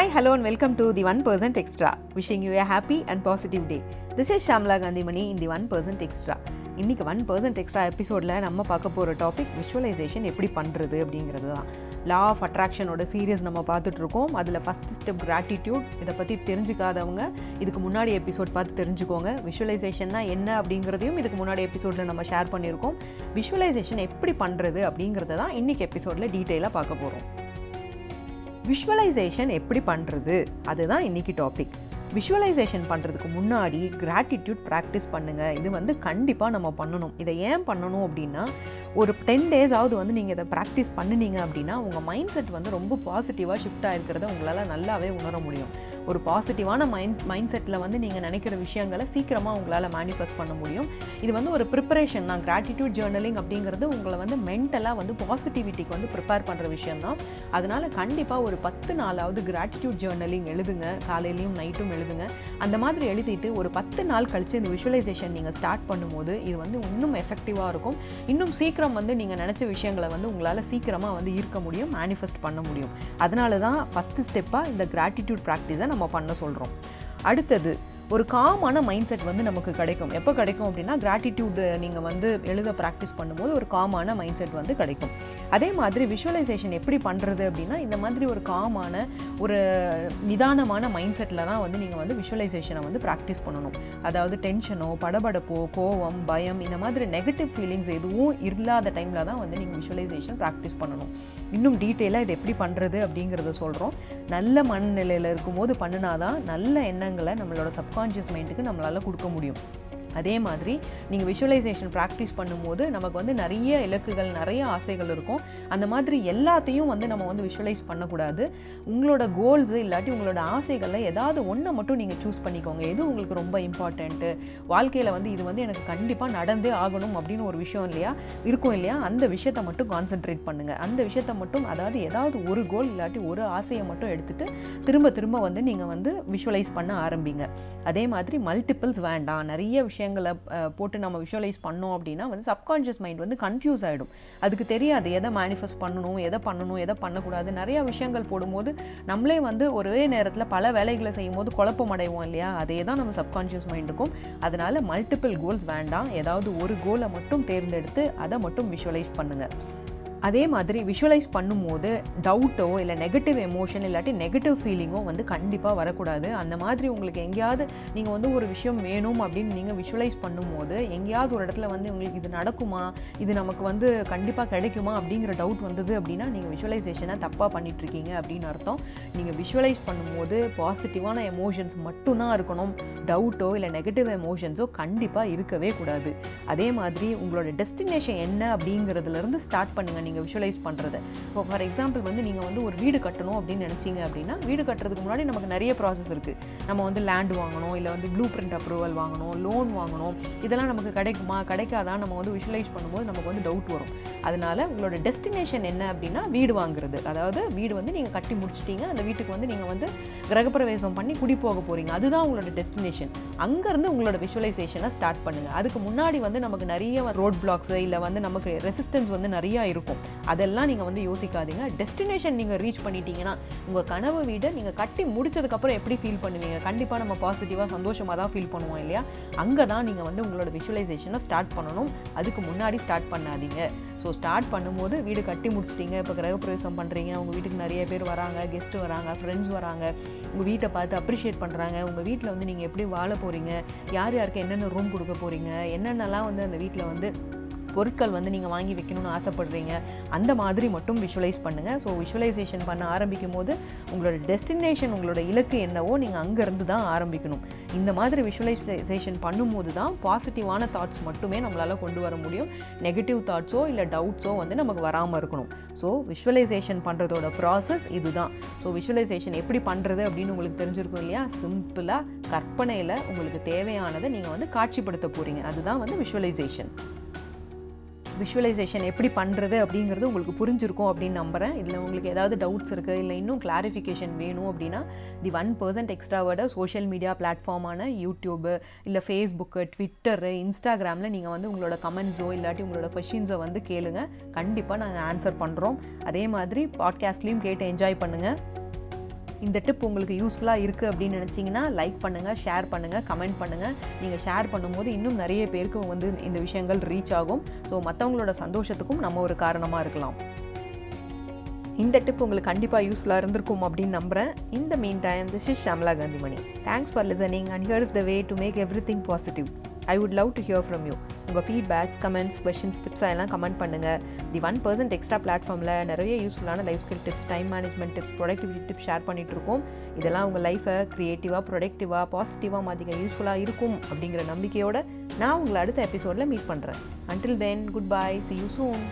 Hi hello and welcome to the one percent extra wishing you a happy and positive day this is Shamla Kanthimani in the one percent extra இன்றைக்கி one percent extra எபிசோடில் நம்ம பார்க்க போகிற topic visualisation எப்படி பண்ணுறது அப்படிங்கிறது தான். Law of அட்ராக்ஷனோட serious நம்ம பார்த்துட்ருக்கோம் அதில் ஃபஸ்ட் ஸ்டெப் கிராட்டிடியூட் இதை பற்றி தெரிஞ்சுக்காதவங்க இதுக்கு முன்னாடி எபிசோட் பார்த்து தெரிஞ்சுக்கோங்க. விஷுவலைசேஷன்னா என்ன அப்படிங்கிறதையும் இதுக்கு முன்னாடி எபிசோடில் நம்ம ஷேர் பண்ணியிருக்கோம். விஷுவலைசேஷன் எப்படி பண்ணுறது அப்படிங்கிறத தான் இன்றைக்கி எபிசோடில் டீட்டெயிலாக பார்க்க போகிறோம் விஷுவலைசேஷன் எப்படி பண்ணுறது அதுதான் இன்றைக்கி டாபிக் விஷுவலைசேஷன் பண்ணுறதுக்கு முன்னாடி கிராட்டிடியூட் ப்ராக்டிஸ் பண்ணுங்கள் இது வந்து கண்டிப்பாக நம்ம பண்ணணும். இதை ஏன் பண்ணணும் அப்படின்னா ஒரு டென் டேஸாவது வந்து நீங்கள் இதை ப்ராக்டிஸ் பண்ணினீங்க அப்படின்னா உங்கள் மைண்ட் செட் வந்து ரொம்ப பாசிட்டிவாக ஷிஃப்ட் ஆகிருக்கிறத உங்களால் நல்லாவே உணர முடியும். ஒரு பாசிட்டிவான மைண்ட் மைண்ட் செட்டில் வந்து நீங்கள் நினைக்கிற விஷயங்களை சீக்கிரமாக உங்களால் மேனிஃபெஸ்ட் பண்ண முடியும். இது வந்து ஒரு ப்ரிப்பரேஷன் தான். கிராட்டிடியூட் ஜேர்னலிங் அப்படிங்கிறது உங்களை வந்து மென்டலாக வந்து பாசிட்டிவிட்டிக்கு வந்து ப்ரிப்பேர் பண்ணுற விஷயம் தான். அதனால் கண்டிப்பாக ஒரு பத்து நாளாவது கிராட்டிடியூட் ஜேர்னலிங் எழுதுங்க. காலையிலையும் நைட்டும் எழுதுங்க. அந்த மாதிரி எழுதிட்டு ஒரு பத்து நாள் கழித்து இந்த விஷுவலைசேஷன் நீங்கள் ஸ்டார்ட் பண்ணும்போது இது வந்து இன்னும் எஃபெக்டிவாக இருக்கும். இன்னும் சீக்கிரம் வந்து நீங்கள் நினச்ச விஷயங்களை வந்து உங்களால் சீக்கிரமாக வந்து ஈர்க்க முடியும் மேனிஃபெஸ்ட் பண்ண முடியும். அதனால தான் ஃபஸ்ட்டு ஸ்டெப்பாக இந்த கிராட்டிடியூட் ப்ராக்டிஸை நம்ம பண்ண சொல்கிறோம் அடுத்தது ஒரு காமான மைண்ட் செட் வந்து நமக்கு கிடைக்கும். எப்போ கிடைக்கும் அப்படின்னா கிராட்டிடியூடு நீங்கள் வந்து எழுத ப்ராக்டிஸ் பண்ணும்போது ஒரு காமான மைண்ட் செட் வந்து கிடைக்கும். அதே மாதிரி விஷுவலைசேஷன் எப்படி பண்ணுறது அப்படின்னா இந்த மாதிரி ஒரு காமான ஒரு நிதானமான மைண்ட் செட்டில் தான் வந்து நீங்கள் வந்து விஷுவலைசேஷனை வந்து ப்ராக்டிஸ் பண்ணணும். அதாவது டென்ஷனோ படபடப்போ கோவம் பயம் இந்த மாதிரி நெகட்டிவ் ஃபீலிங்ஸ் எதுவும் இல்லாத டைமில் தான் வந்து நீங்கள் விஷுவலைசேஷன் ப்ராக்டிஸ் பண்ணணும். இன்னும் டீட்டெயிலாக இது எப்படி பண்ணுறது அப்படிங்கிறத சொல்கிறோம் நல்ல மனநிலையில் இருக்கும்போது பண்ணினாதான் நல்ல எண்ணங்களை நம்மளோட சப்கான்ஷியஸ் மைண்டுக்கு நம்மளால் கொடுக்க முடியும். அதே மாதிரி நீங்கள் விஷுவலைசேஷன் ப்ராக்டிஸ் பண்ணும்போது நமக்கு வந்து நிறைய இலக்குகள் நிறைய ஆசைகள் இருக்கும். அந்த மாதிரி எல்லாத்தையும் வந்து நம்ம வந்து விஷுவலைஸ் பண்ணக்கூடாது. உங்களோட கோல்ஸு இல்லாட்டி உங்களோட ஆசைகளில் ஏதாவது ஒன்றை மட்டும் நீங்கள் சூஸ் பண்ணிக்கோங்க. எது உங்களுக்கு ரொம்ப இம்பார்ட்டண்ட்டு வாழ்க்கையில் வந்து இது வந்து எனக்கு கண்டிப்பாக நடந்தே ஆகணும் அப்படின்னு ஒரு விஷயம் இல்லையா? இருக்கும் இல்லையா? அந்த விஷயத்தை மட்டும் கான்சென்ட்ரேட் பண்ணுங்கள் அந்த விஷயத்தை மட்டும் அதாவது ஏதாவது ஒரு கோல் இல்லாட்டி ஒரு ஆசையை மட்டும் எடுத்துகிட்டு திரும்ப திரும்ப வந்து நீங்கள் வந்து விஷுவலைஸ் பண்ண ஆரம்பிங்க. அதே மாதிரி மல்டிபிள்ஸ் வேண்டாம். நிறைய விஷயம் விஷயங்களை போட்டு நம்ம விஷுவலைஸ் பண்ணோம் அப்படின்னா வந்து சப்கான்ஷியஸ் மைண்ட் வந்து கன்ஃபியூஸ் ஆகிடும் அதுக்கு தெரியாது எதை மேனிஃபெஸ்ட் பண்ணணும் எதை பண்ணணும் எதை பண்ணக்கூடாது. நிறையா விஷயங்கள் போடும்போது நம்மளே வந்து ஒரே நேரத்தில் பல வேலைகளை செய்யும் போது குழப்பம் அடைவோம் இல்லையா? அதே தான் நம்ம சப்கான்ஷியஸ் மைண்டுக்கும் அதனால் மல்டிபிள் கோல்ஸ் வேண்டாம். ஏதாவது ஒரு கோலை மட்டும் தேர்ந்தெடுத்து அதை மட்டும் விஷுவலைஸ் பண்ணுங்கள் அதே மாதிரி விஷுவலைஸ் பண்ணும்போது டவுட்டோ இல்லை நெகட்டிவ் எமோஷன் இல்லாட்டி நெகட்டிவ் ஃபீலிங்கோ வந்து கண்டிப்பாக வரக்கூடாது. அந்த மாதிரி உங்களுக்கு எங்கேயாவது நீங்கள் வந்து ஒரு விஷயம் வேணும் அப்படின்னு நீங்கள் விஷுவலைஸ் பண்ணும்போது எங்கேயாவது ஒரு இடத்துல வந்து உங்களுக்கு இது நடக்குமா இது நமக்கு வந்து கண்டிப்பாக கிடைக்குமா அப்படிங்கிற டவுட் வந்தது அப்படின்னா நீங்கள் விஷுவலைசேஷனை தப்பாக பண்ணிகிட்ருக்கீங்க அப்படின்னு அர்த்தம். நீங்கள் விஷுவலைஸ் பண்ணும்போது பாசிட்டிவான எமோஷன்ஸ் மட்டும்தான் இருக்கணும். டவுட்டோ இல்லை நெகட்டிவ் எமோஷன்ஸோ கண்டிப்பாக இருக்கவே கூடாது. அதே மாதிரி உங்களோட டெஸ்டினேஷன் என்ன அப்படிங்கிறதுலேருந்து ஸ்டார்ட் பண்ணுங்கள் நீங்கள் விஷுவலைஸ் பண்ணுறது இப்போ ஃபார் எக்ஸாம்பிள் வந்து நீங்கள் வந்து ஒரு வீடு கட்டணும் அப்படின்னு நினச்சிங்க அப்படின்னா வீடு கட்டுறதுக்கு முன்னாடி நமக்கு நிறைய ப்ராசஸ் இருக்குது நம்ம வந்து லேண்ட் வாங்கணும் இல்லை வந்து ப்ளூ பிரிண்ட் அப்ரூவல் வாங்கணும் லோன் வாங்கணும். இதெல்லாம் நமக்கு கிடைக்குமா? கிடைக்காதான் நம்ம வந்து விஷுவலைஸ் பண்ணும்போது நமக்கு வந்து டவுட் வரும். அதனால் உங்களோட டெஸ்டினேஷன் என்ன அப்படின்னா வீடு வாங்குறது. அதாவது வீடு வந்து நீங்கள் கட்டி முடிச்சிட்டிங்க அந்த வீட்டுக்கு வந்து நீங்கள் வந்து கிரகப்பிரவேசம் பண்ணி குடி போக போகிறீங்க அதுதான் உங்களோட டெஸ்டினேஷன் அங்கேருந்து உங்களோட விஷுவலைசேஷனை ஸ்டார்ட் பண்ணுங்கள் அதுக்கு முன்னாடி வந்து நமக்கு நிறைய ரோட் பிளாக்ஸு இல்லை வந்து நமக்கு ரெசிஸ்டன்ஸ் வந்து நிறையா இருக்கும். அதெல்லாம் நீங்கள் வந்து யோசிக்காதீங்க. டெஸ்டினேஷன் நீங்கள் ரீச் பண்ணிட்டீங்கன்னா உங்கள் கனவு வீடை நீங்கள் கட்டி முடிச்சதுக்கப்புறம் எப்படி ஃபீல் பண்ணுவீங்க? கண்டிப்பாக நம்ம பாசிட்டிவாக சந்தோஷமாக தான் ஃபீல் பண்ணுவோம் இல்லையா? அங்கே தான் நீங்கள் வந்து உங்களோட விஷுவலைசேஷனை ஸ்டார்ட் பண்ணணும். அதுக்கு முன்னாடி ஸ்டார்ட் பண்ணாதீங்க. ஸோ ஸ்டார்ட் பண்ணும்போது வீடு கட்டி முடிச்சிட்டிங்க. இப்போ கிரகப்பிரவேசம் பண்ணுறீங்க உங்கள் வீட்டுக்கு நிறைய பேர் வராங்க கெஸ்ட்டு வராங்க ஃப்ரெண்ட்ஸ் வராங்க. உங்கள் வீட்டை பார்த்து அப்ரிஷியேட் பண்ணுறாங்க உங்கள் வீட்டில் வந்து நீங்கள் எப்படி வாழ போகிறீங்க யார் யாருக்கு என்னென்ன ரூம் கொடுக்க போகிறீங்க என்னென்னலாம் வந்து அந்த வீட்டில் வந்து பொருட்கள் வந்து நீங்கள் வாங்கி வைக்கணும்னு ஆசைப்படுறீங்க அந்த மாதிரி மட்டும் விஷுவலைஸ் பண்ணுங்கள் ஸோ விஷுவலைசேஷன் பண்ண ஆரம்பிக்கும் போது உங்களோட டெஸ்டினேஷன் உங்களோட இலக்கு என்னவோ நீங்கள் அங்கேருந்து தான் ஆரம்பிக்கணும். இந்த மாதிரி விஷுவலைசேஷன் பண்ணும்போது தான் பாசிட்டிவான தாட்ஸ் மட்டுமே நம்மளால் கொண்டு வர முடியும். நெகட்டிவ் தாட்ஸோ இல்லை டவுட்ஸோ வந்து நமக்கு வராமல் இருக்கணும். ஸோ விஷுவலைசேஷன் பண்ணுறதோட ப்ராசஸ் இதுதான். ஸோ விஷுவலைசேஷன் எப்படி பண்ணுறது அப்படின்னு உங்களுக்கு தெரிஞ்சிருக்கும் இல்லையா? சிம்பிளாக கற்பனையில் உங்களுக்கு தேவையானதை நீங்கள் வந்து காட்சிப்படுத்த போகிறீங்க அதுதான் வந்து விஷுவலைசேஷன் விஷுவலைசேஷன் எப்படி பண்ணுறது அப்படிங்கிறது உங்களுக்கு புரிஞ்சிருக்கும் அப்படின்னு நம்புகிறேன் இதில் உங்களுக்கு ஏதாவது டவுட்ஸ் இருக்குது இல்லை இன்னும் கிளாரிஃபிகேஷன் வேணும் அப்படின்னா தி ஒன் பர்சன்ட் எக்ஸ்ட்ராவோட சோஷியல் மீடியா பிளாட்ஃபார்மான யூடியூபு இல்லை ஃபேஸ்புக்கு ட்விட்டரு இன்ஸ்டாகிராமில் நீங்கள் வந்து உங்களோட கமெண்ட்ஸோ இல்லாட்டி உங்களோட கொஷின்ஸோ வந்து கேளுங்க. கண்டிப்பாக நாங்கள் ஆன்சர் பண்ணுறோம் அதே மாதிரி பாட்காஸ்ட்லேயும் கேட்டு என்ஜாய் பண்ணுங்கள் இந்த டிப் உங்களுக்கு யூஸ்ஃபுல்லாக இருக்குது அப்படின்னு நினச்சிங்கன்னா லைக் பண்ணுங்கள் ஷேர் பண்ணுங்கள் கமெண்ட் பண்ணுங்கள் நீங்கள் ஷேர் பண்ணும்போது இன்னும் நிறைய பேருக்கு வந்து இந்த விஷயங்கள் ரீச் ஆகும். ஸோ மற்றவங்களோட சந்தோஷத்துக்கும் நம்ம ஒரு காரணமாக இருக்கலாம். இந்த டிப் உங்களுக்கு கண்டிப்பாக யூஸ்ஃபுல்லாக இருந்திருக்கும் அப்படின்னு நம்புகிறேன் இந்த meantime this is Shamla Kanthimani thanks for listening and here is the way to make everything positive I would love to hear from you உங்கள் ஃபீட்பேக்ஸ் கமெண்ட்ஸ் கொஷின்ஸ் டிப்ஸ் எல்லாம் கமெண்ட் பண்ணுங்கள் தி ஒன் பர்சன்ட் எக்ஸ்ட்ரா பிளாட்ஃபார்மில் நிறைய யூஸ்ஃபுல்லான life skill tips time management tips productivity tips share பண்ணிகிட்ருக்கோம் இதெல்லாம் உங்கள் லைஃப்பை க்ரியேட்டிவாக ப்ரொடக்டிவாக பாசிட்டிவாக மாற்றிக்க யூஸ்ஃபுல்லாக இருக்கும் அப்படிங்கிற நம்பிக்கையோடு நான் உங்களை அடுத்த எபிசோடில் மீட் பண்ணுறேன் until then good bye see you soon